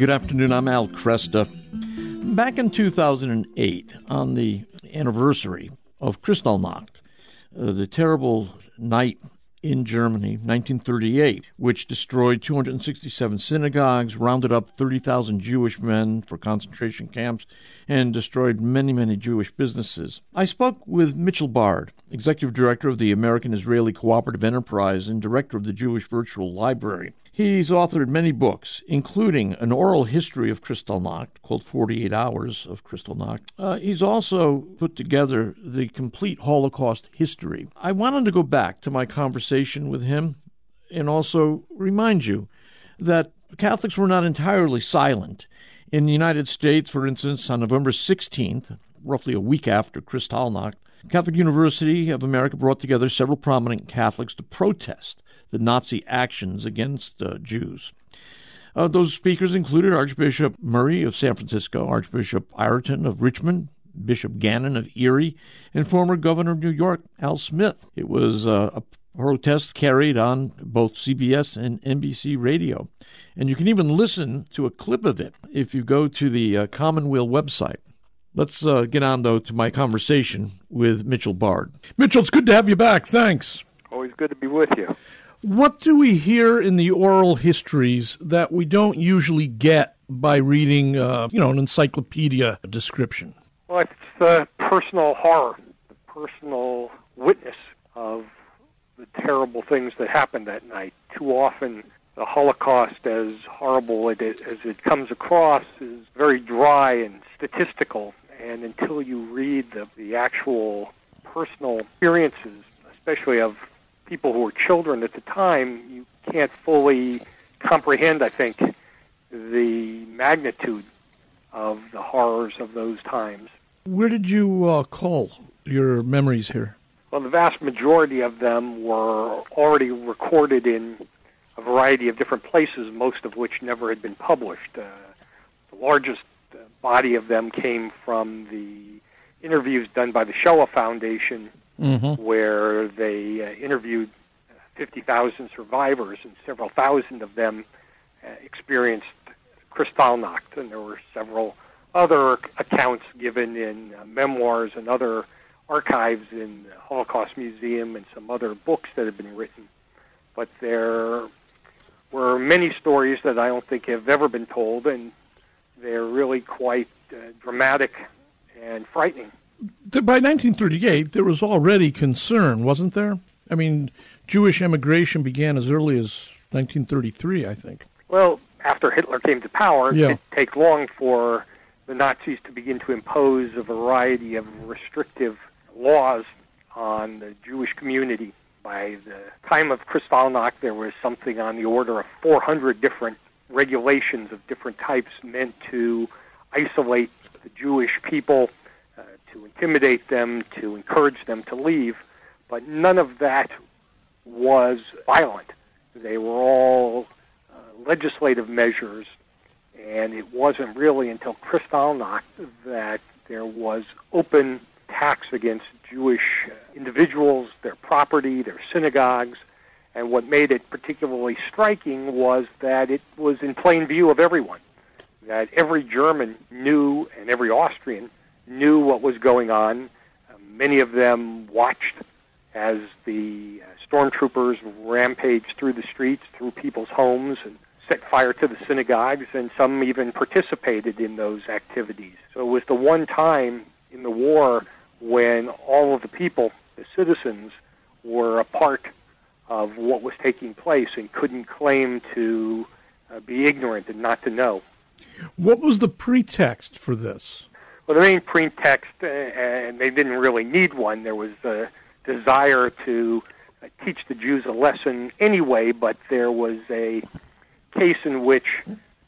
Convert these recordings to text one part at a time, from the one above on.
Good afternoon. I'm Al Kresta. Back in 2008, on the anniversary of Kristallnacht, uh, the terrible night in Germany, 1938, which destroyed 267 synagogues, rounded up 30,000 Jewish men for concentration camps, and destroyed many, many Jewish businesses. I spoke with Mitchell Bard, executive director of the American Israeli Cooperative Enterprise and director of the Jewish Virtual Library. He's authored many books, including an oral history of Kristallnacht called 48 Hours of Kristallnacht. Uh, he's also put together the complete Holocaust history. I wanted to go back to my conversation with him and also remind you that Catholics were not entirely silent. In the United States, for instance, on November 16th, roughly a week after Kristallnacht, Catholic University of America brought together several prominent Catholics to protest the Nazi actions against uh, Jews. Uh, those speakers included Archbishop Murray of San Francisco, Archbishop Ireton of Richmond, Bishop Gannon of Erie, and former Governor of New York, Al Smith. It was uh, a protest carried on both CBS and NBC radio. And you can even listen to a clip of it if you go to the uh, Commonweal website. Let's uh, get on, though, to my conversation with Mitchell Bard. Mitchell, it's good to have you back. Thanks. Always good to be with you. What do we hear in the oral histories that we don't usually get by reading, uh, you know, an encyclopedia description? Well, it's the personal horror, the personal witness of the terrible things that happened that night. Too often, the Holocaust, as horrible as it comes across, is very dry and statistical. And until you read the, the actual personal experiences, especially of people who were children at the time, you can't fully comprehend, I think, the magnitude of the horrors of those times. Where did you uh, call your memories here? Well, the vast majority of them were already recorded in a variety of different places, most of which never had been published. Uh, the largest uh, body of them came from the interviews done by the Shoah Foundation mm-hmm. where they uh, interviewed 50,000 survivors, and several thousand of them uh, experienced Kristallnacht, and there were several other accounts given in uh, memoirs and other archives in the Holocaust Museum and some other books that have been written. But there were many stories that I don't think have ever been told, and they're really quite uh, dramatic and frightening by 1938, there was already concern, wasn't there? I mean, Jewish immigration began as early as 1933, I think. Well, after Hitler came to power, yeah. it didn't take long for the Nazis to begin to impose a variety of restrictive laws on the Jewish community. By the time of Kristallnacht, there was something on the order of 400 different regulations of different types meant to isolate the Jewish people to intimidate them, to encourage them to leave, but none of that was violent. They were all uh, legislative measures, and it wasn't really until Kristallnacht that there was open attacks against Jewish uh, individuals, their property, their synagogues, and what made it particularly striking was that it was in plain view of everyone. That every German knew and every Austrian knew what was going on. Uh, many of them watched as the uh, stormtroopers rampaged through the streets, through people's homes, and set fire to the synagogues, and some even participated in those activities. So it was the one time in the war when all of the people, the citizens, were a part of what was taking place and couldn't claim to uh, be ignorant and not to know. What was the pretext for this? Well, the main pretext, uh, and they didn't really need one, there was a desire to uh, teach the Jews a lesson anyway, but there was a case in which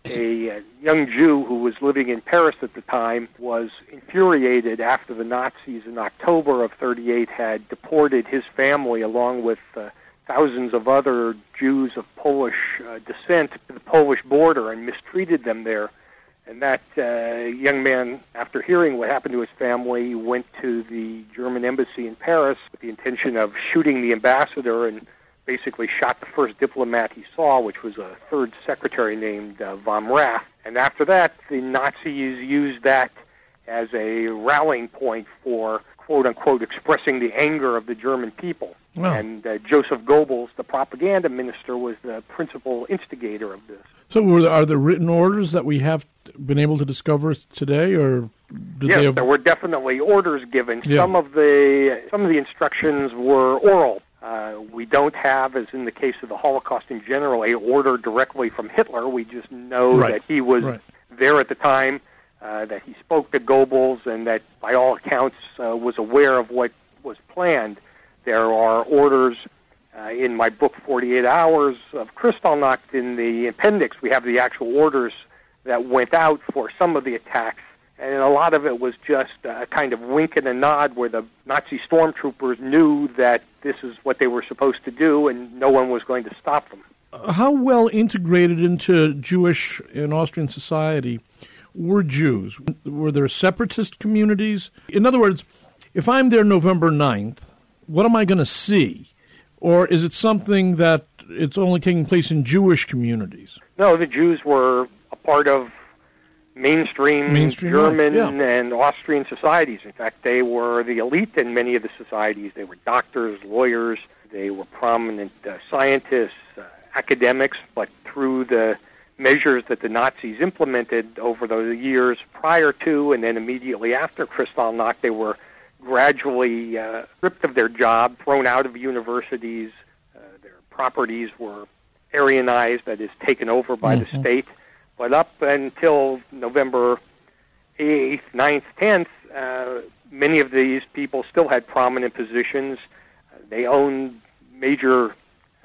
a uh, young Jew who was living in Paris at the time was infuriated after the Nazis in October of 38 had deported his family along with uh, thousands of other Jews of Polish uh, descent to the Polish border and mistreated them there. And that uh, young man, after hearing what happened to his family, went to the German embassy in Paris with the intention of shooting the ambassador and basically shot the first diplomat he saw, which was a third secretary named uh, von Rath. And after that, the Nazis used that as a rallying point for quote unquote expressing the anger of the German people. Oh. And uh, Joseph Goebbels, the propaganda minister, was the principal instigator of this. So, were there, are there written orders that we have been able to discover today, or did yes, have... there were definitely orders given. Yeah. Some of the some of the instructions were oral. Uh, we don't have, as in the case of the Holocaust in general, a order directly from Hitler. We just know right. that he was right. there at the time, uh, that he spoke to Goebbels, and that, by all accounts, uh, was aware of what was planned. There are orders uh, in my book, 48 Hours of Kristallnacht. In the appendix, we have the actual orders that went out for some of the attacks and a lot of it was just a kind of wink and a nod where the Nazi stormtroopers knew that this is what they were supposed to do and no one was going to stop them. How well integrated into Jewish and Austrian society were Jews? Were there separatist communities? In other words, if I'm there November 9th, what am I going to see? Or is it something that it's only taking place in Jewish communities? No, the Jews were a part of mainstream, mainstream German yeah. and Austrian societies. In fact, they were the elite in many of the societies. They were doctors, lawyers, they were prominent uh, scientists, uh, academics, but through the measures that the Nazis implemented over the years prior to and then immediately after Kristallnacht, they were gradually uh, stripped of their job, thrown out of universities, uh, their properties were Aryanized, that is, taken over by mm-hmm. the state but up until November 8th, 9th, 10th, uh, many of these people still had prominent positions. Uh, they owned major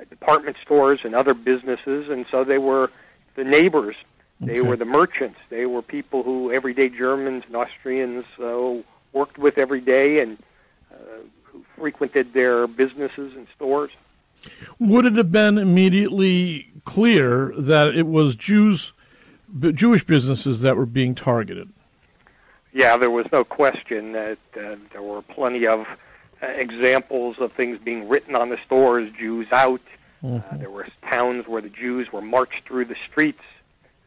department stores and other businesses, and so they were the neighbors. They okay. were the merchants. They were people who everyday Germans and Austrians uh, worked with every day and uh, who frequented their businesses and stores. Would it have been immediately clear that it was Jews Jewish businesses that were being targeted. Yeah, there was no question that uh, there were plenty of uh, examples of things being written on the stores, Jews out. Mm-hmm. Uh, there were towns where the Jews were marched through the streets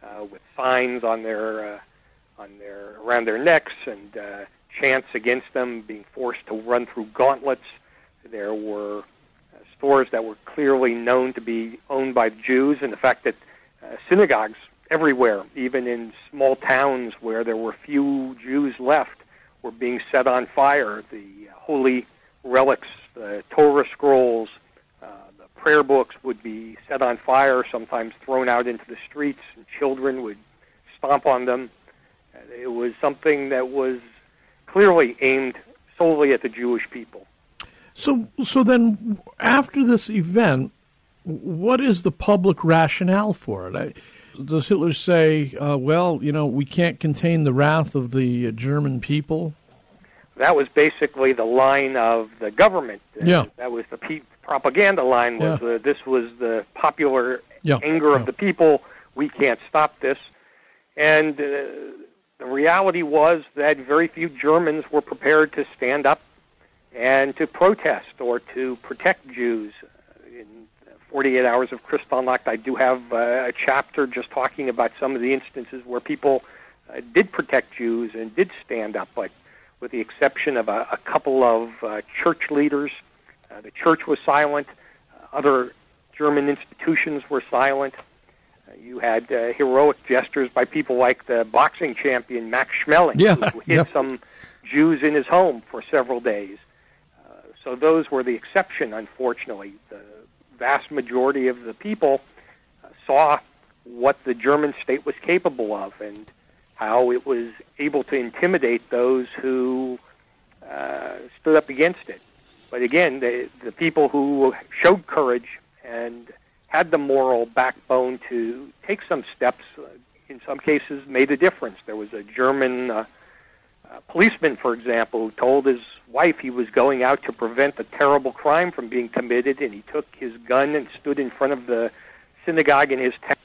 uh, with signs on their uh, on their around their necks and uh, chants against them, being forced to run through gauntlets. There were uh, stores that were clearly known to be owned by Jews, and the fact that uh, synagogues everywhere, even in small towns where there were few Jews left, were being set on fire. The holy relics, the Torah scrolls, uh, the prayer books would be set on fire, sometimes thrown out into the streets, and children would stomp on them. It was something that was clearly aimed solely at the Jewish people. So, so then, after this event, what is the public rationale for it? I, does Hitler say, uh, well, you know, we can't contain the wrath of the German people? That was basically the line of the government. Yeah. That was the pe- propaganda line. Was yeah. this was the popular yeah. anger yeah. of the people? We can't stop this. And uh, the reality was that very few Germans were prepared to stand up and to protest or to protect Jews. In 48 Hours of Kristallnacht, I do have uh, a chapter just talking about some of the instances where people uh, did protect Jews and did stand up, but with the exception of a, a couple of uh, church leaders, uh, the church was silent. Other German institutions were silent. You had uh, heroic gestures by people like the boxing champion Max Schmeling, yeah, who hid yeah. some Jews in his home for several days. Uh, so those were the exception, unfortunately. The vast majority of the people uh, saw what the German state was capable of and how it was able to intimidate those who uh, stood up against it. But again, the, the people who showed courage and had the moral backbone to take some steps, uh, in some cases, made a difference. There was a German uh, uh, policeman, for example, who told his wife he was going out to prevent a terrible crime from being committed, and he took his gun and stood in front of the synagogue in his town,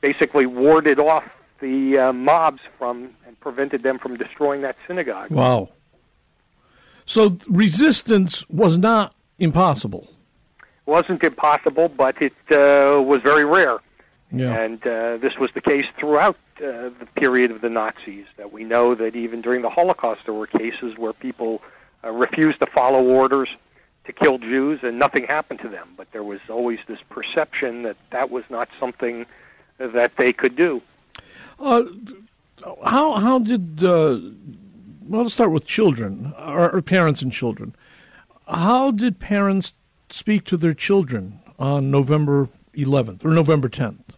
basically warded off the uh, mobs from and prevented them from destroying that synagogue. Wow. So resistance was not impossible. Wasn't impossible, but it uh, was very rare. Yeah. And uh, this was the case throughout uh, the period of the Nazis. That we know that even during the Holocaust, there were cases where people uh, refused to follow orders to kill Jews, and nothing happened to them. But there was always this perception that that was not something that they could do. Uh, how how did uh, well? Let's start with children, or, or parents and children. How did parents speak to their children on November 11th or November 10th?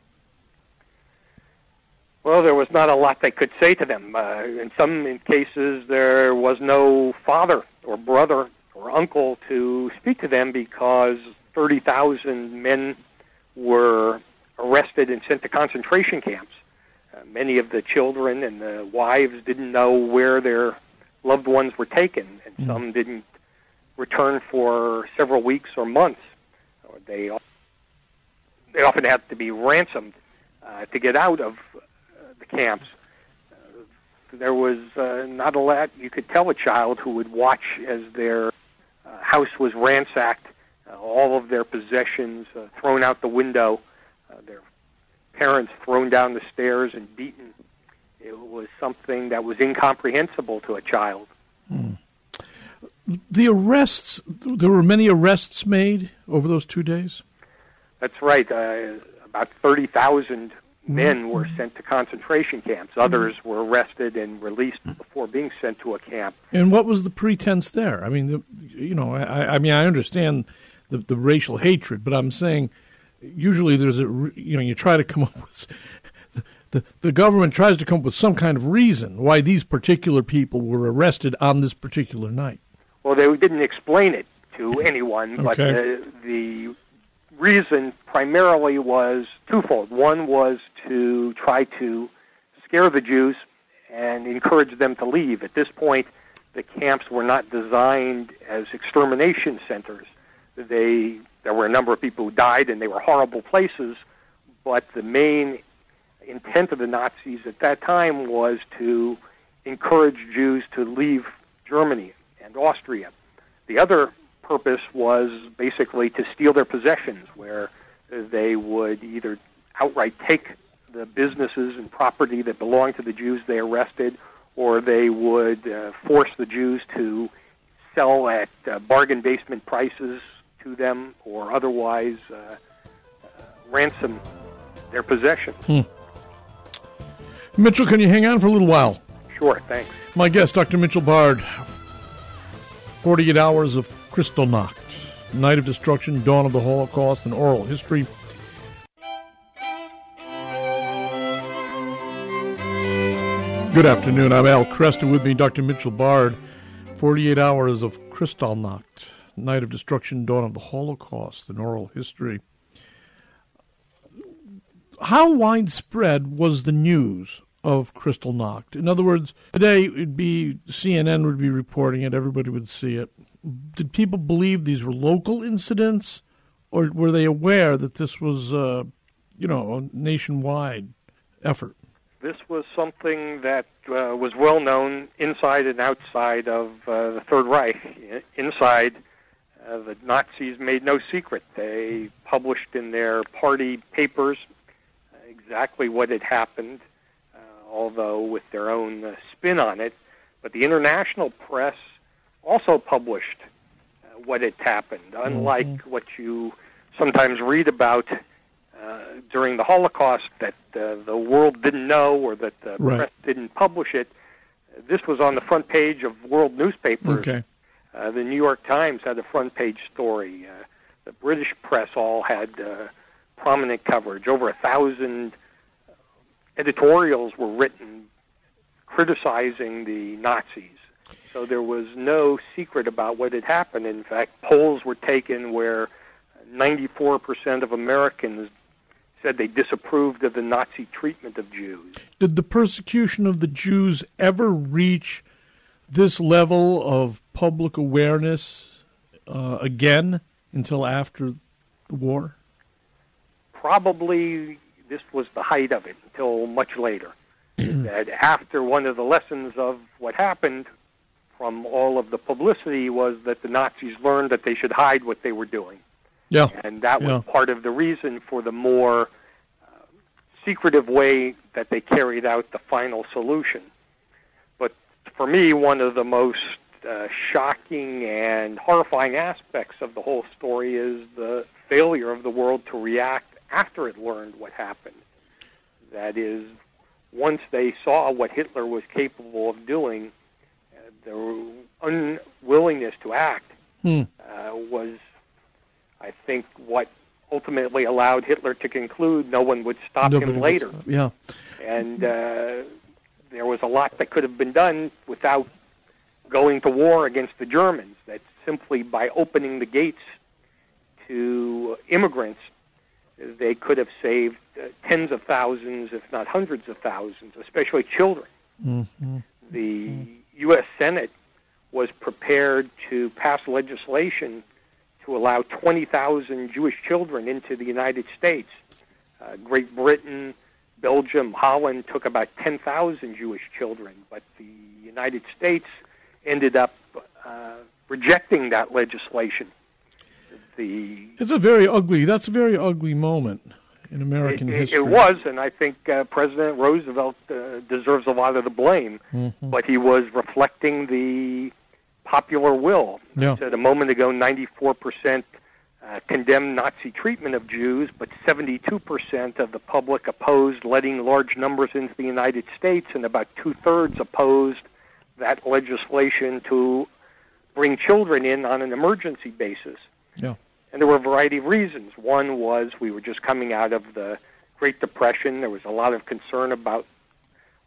Well, there was not a lot they could say to them. Uh, in some cases, there was no father or brother or uncle to speak to them because 30,000 men were arrested and sent to concentration camps. Uh, many of the children and the wives didn't know where their loved ones were taken, and mm. some didn't return for several weeks or months. They they often had to be ransomed uh, to get out of uh, the camps. Uh, there was uh, not a lot you could tell a child who would watch as their uh, house was ransacked, uh, all of their possessions uh, thrown out the window, uh, their parents thrown down the stairs and beaten. It was something that was incomprehensible to a child. Hmm. The arrests, there were many arrests made over those two days? That's right. Uh, about 30,000 men mm-hmm. were sent to concentration camps. Mm-hmm. Others were arrested and released before being sent to a camp. And what was the pretense there? I mean, the, you know, I, I mean, I understand the, the racial hatred, but I'm saying usually there's a, you know, you try to come up with the, the government tries to come up with some kind of reason why these particular people were arrested on this particular night. Well, they didn't explain it to anyone, but the, the reason primarily was twofold. One was to try to scare the Jews and encourage them to leave. At this point, the camps were not designed as extermination centers. They there were a number of people who died, and they were horrible places. But the main intent of the Nazis at that time was to encourage Jews to leave Germany and Austria. The other purpose was basically to steal their possessions, where they would either outright take the businesses and property that belonged to the Jews they arrested, or they would uh, force the Jews to sell at uh, bargain basement prices to them, or otherwise uh, uh ransom their possessions. Hmm. Mitchell, can you hang on for a little while? Sure, thanks. My guest, Dr. Mitchell Bard, 48 Hours of Kristallnacht, Night of Destruction, Dawn of the Holocaust, and Oral History. Good afternoon. I'm Al Kresta. With me, Dr. Mitchell Bard. 48 Hours of Kristallnacht, Night of Destruction, Dawn of the Holocaust, and Oral History. How widespread was the news of Kristallnacht. In other words, today it'd be CNN would be reporting it, everybody would see it. Did people believe these were local incidents, or were they aware that this was, uh, you know, a nationwide effort? This was something that uh, was well known inside and outside of uh, the Third Reich. Inside, uh, the Nazis made no secret. They published in their party papers exactly what had happened although with their own uh, spin on it. But the international press also published uh, what had happened, unlike mm-hmm. what you sometimes read about uh, during the Holocaust that uh, the world didn't know or that the right. press didn't publish it. This was on the front page of world newspapers. Okay. Uh, the New York Times had a front page story. Uh, the British press all had uh, prominent coverage. Over a thousand editorials were written criticizing the Nazis. So there was no secret about what had happened. In fact, polls were taken where 94% of Americans said they disapproved of the Nazi treatment of Jews. Did the persecution of the Jews ever reach this level of public awareness uh, again until after the war? Probably this was the height of it until much later. that after one of the lessons of what happened from all of the publicity was that the Nazis learned that they should hide what they were doing. Yeah. And that was yeah. part of the reason for the more uh, secretive way that they carried out the final solution. But for me, one of the most uh, shocking and horrifying aspects of the whole story is the failure of the world to react after it learned what happened. That is, once they saw what Hitler was capable of doing, uh, their unwillingness to act hmm. uh, was, I think, what ultimately allowed Hitler to conclude no one would stop Nobody him later. Stop. Yeah. And uh, there was a lot that could have been done without going to war against the Germans. That simply by opening the gates to immigrants, they could have saved uh, tens of thousands, if not hundreds of thousands, especially children. Mm-hmm. The U.S. Senate was prepared to pass legislation to allow 20,000 Jewish children into the United States. Uh, Great Britain, Belgium, Holland took about 10,000 Jewish children, but the United States ended up uh, rejecting that legislation. The it's a very ugly. That's a very ugly moment in American it, history. It was, and I think uh, President Roosevelt uh, deserves a lot of the blame. Mm-hmm. But he was reflecting the popular will. Yeah. I said a moment ago, 94 percent uh, condemned Nazi treatment of Jews, but 72 percent of the public opposed letting large numbers into the United States, and about two thirds opposed that legislation to bring children in on an emergency basis. Yeah. And there were a variety of reasons. One was we were just coming out of the Great Depression. There was a lot of concern about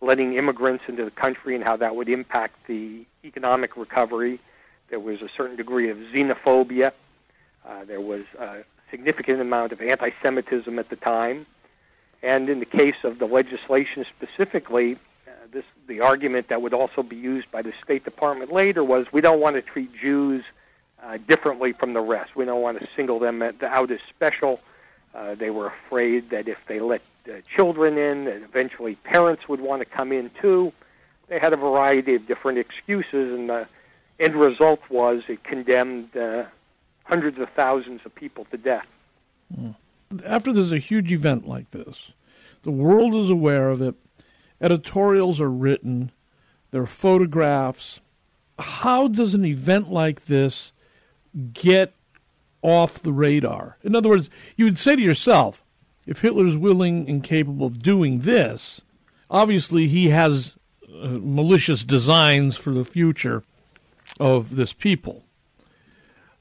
letting immigrants into the country and how that would impact the economic recovery. There was a certain degree of xenophobia. Uh, there was a significant amount of anti Semitism at the time. And in the case of the legislation specifically, uh, this, the argument that would also be used by the State Department later was we don't want to treat Jews uh, differently from the rest. We don't want to single them out as special. Uh, they were afraid that if they let uh, children in, that eventually parents would want to come in too. They had a variety of different excuses, and the end result was it condemned uh, hundreds of thousands of people to death. After there's a huge event like this, the world is aware of it. Editorials are written. There are photographs. How does an event like this get off the radar. In other words, you would say to yourself, if Hitler is willing and capable of doing this, obviously he has uh, malicious designs for the future of this people.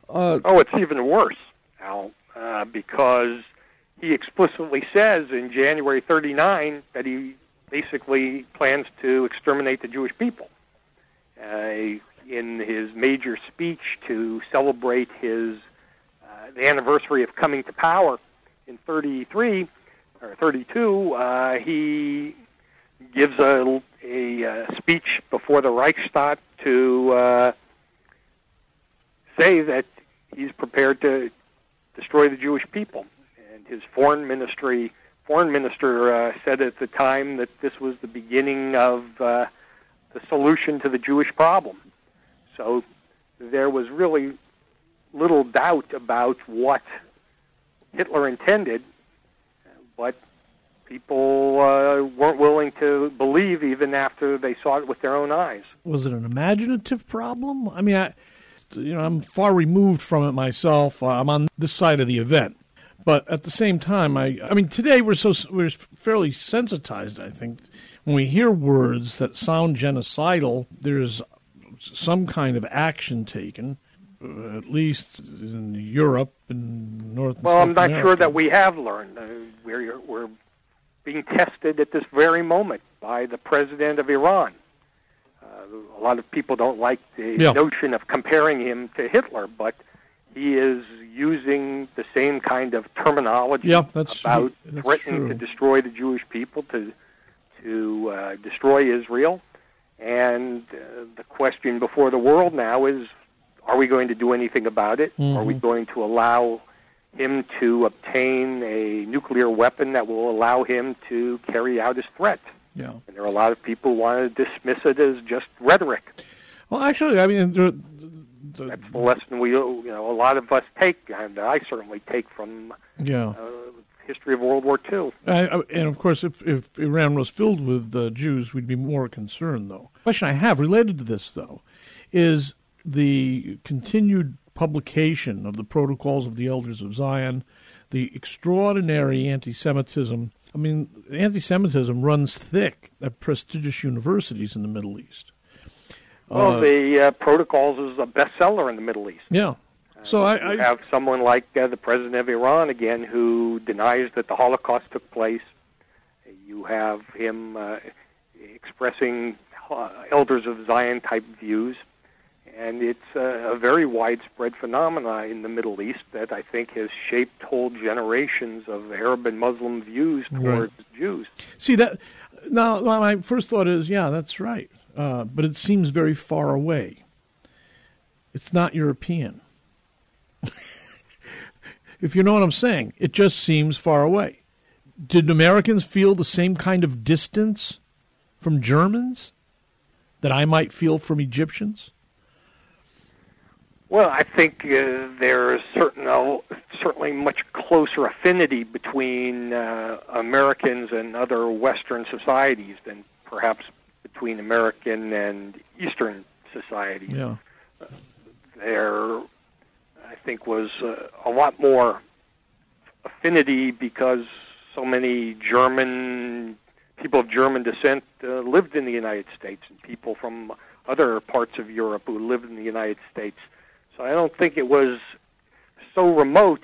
Uh, oh, it's even worse, Al, uh, because he explicitly says in January 39 that he basically plans to exterminate the Jewish people. Uh, in his major speech to celebrate his uh, the anniversary of coming to power in 33 or 32, uh, he gives a, a, a, uh, speech before the Reichstag to uh, say that he's prepared to destroy the Jewish people. And his foreign ministry foreign minister uh, said at the time that this was the beginning of uh, the solution to the Jewish problem. So there was really little doubt about what Hitler intended, but people uh, weren't willing to believe even after they saw it with their own eyes. Was it an imaginative problem? I mean, I, you know, I'm far removed from it myself. I'm on this side of the event, but at the same time, I, I mean, today we're so we're fairly sensitized. I think when we hear words that sound genocidal, there's some kind of action taken, uh, at least in Europe and North. America. Well, I'm not America. sure that we have learned. Uh, we're we're being tested at this very moment by the president of Iran. Uh, a lot of people don't like the yeah. notion of comparing him to Hitler, but he is using the same kind of terminology yeah, that's, about that's threatening true. to destroy the Jewish people, to to uh, destroy Israel. And uh, the question before the world now is are we going to do anything about it? Mm-hmm. Are we going to allow him to obtain a nuclear weapon that will allow him to carry out his threat? Yeah. And there are a lot of people who want to dismiss it as just rhetoric. Well, actually, I mean, there, the, that's the lesson we you know a lot of us take, and I certainly take from yeah. Uh, history of World War II. I, I, and of course, if, if Iran was filled with uh, Jews, we'd be more concerned, though. The question I have related to this, though, is the continued publication of the Protocols of the Elders of Zion, the extraordinary anti Semitism. I mean, anti Semitism runs thick at prestigious universities in the Middle East. Well, uh, the uh, Protocols is a bestseller in the Middle East. Yeah. So uh, I, I have someone like uh, the president of Iran again who denies that the Holocaust took place. You have him uh, expressing uh, elders of Zion type views, and it's a, a very widespread phenomenon in the Middle East that I think has shaped whole generations of Arab and Muslim views towards right. Jews. See that now, my first thought is, yeah, that's right, uh, but it seems very far away. It's not European. if you know what I'm saying, it just seems far away. Did Americans feel the same kind of distance from Germans that I might feel from Egyptians? Well, I think uh, there's certain, uh, certainly much closer affinity between uh, Americans and other Western societies than perhaps between American and Eastern societies. Yeah. there I think, was uh, a lot more affinity because so many German people of German descent uh, lived in the United States, and people from other parts of Europe who lived in the United States. So I don't think it was so remote,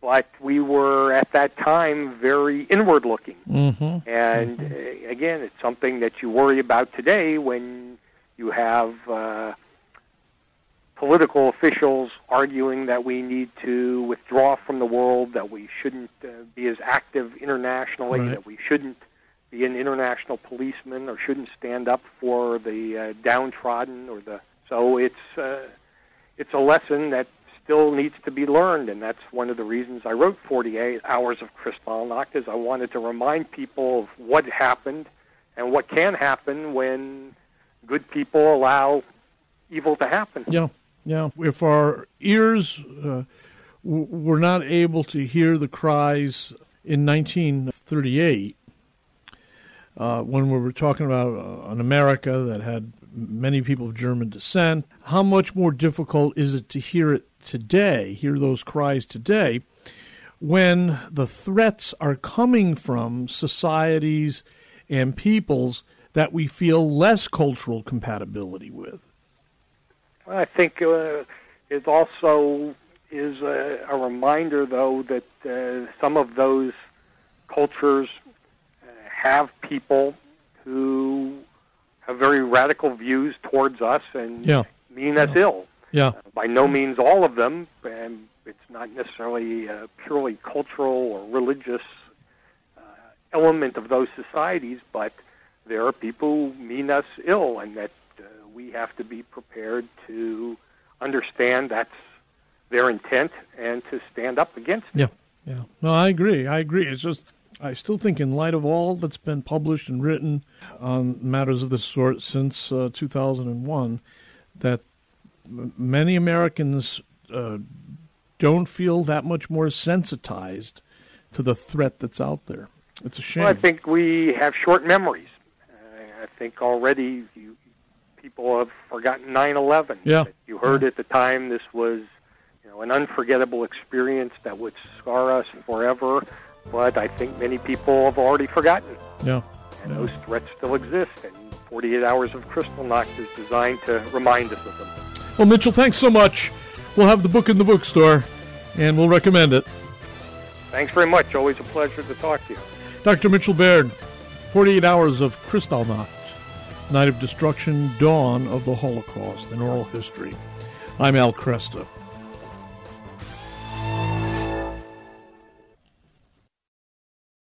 but we were at that time very inward looking. Mm-hmm. And. Uh, again, it's something that you worry about today when you have. Uh, political officials arguing that we need to withdraw from the world, that we shouldn't uh, be as active internationally, right. that we shouldn't be an international policeman or shouldn't stand up for the uh, downtrodden or the so it's uh, it's a lesson that still needs to be learned and that's one of the reasons I wrote 48 hours of Kristallnacht is I wanted to remind people of what happened and what can happen when good people allow evil to happen. Yeah. Yeah, if our ears uh, were not able to hear the cries in 1938, uh, when we were talking about uh, an America that had many people of German descent, how much more difficult is it to hear it today, hear those cries today, when the threats are coming from societies and peoples that we feel less cultural compatibility with? I think uh, it also is a, a reminder, though, that uh, some of those cultures uh, have people who have very radical views towards us and yeah. mean us yeah. ill. Yeah. Uh, by no means all of them, and it's not necessarily a purely cultural or religious uh, element of those societies, but there are people who mean us ill, and that we have to be prepared to understand that's their intent and to stand up against it. Yeah, yeah. No, I agree. I agree. It's just I still think, in light of all that's been published and written on matters of this sort since uh, 2001, that many Americans uh, don't feel that much more sensitized to the threat that's out there. It's a shame. Well, I think we have short memories. Uh, I think already you people have forgotten 9/11. Yeah. You heard yeah. at the time this was, you know, an unforgettable experience that would scar us forever. But I think many people have already forgotten. Yeah. And yeah. those threats still exist. And 48 Hours of Crystal Kristallnacht is designed to remind us of them. Well, Mitchell, thanks so much. We'll have the book in the bookstore, and we'll recommend it. Thanks very much. Always a pleasure to talk to you. Dr. Mitchell Bard, 48 Hours of Kristallnacht. Night of Destruction, Dawn of the Holocaust, an oral history. I'm Al Kresta.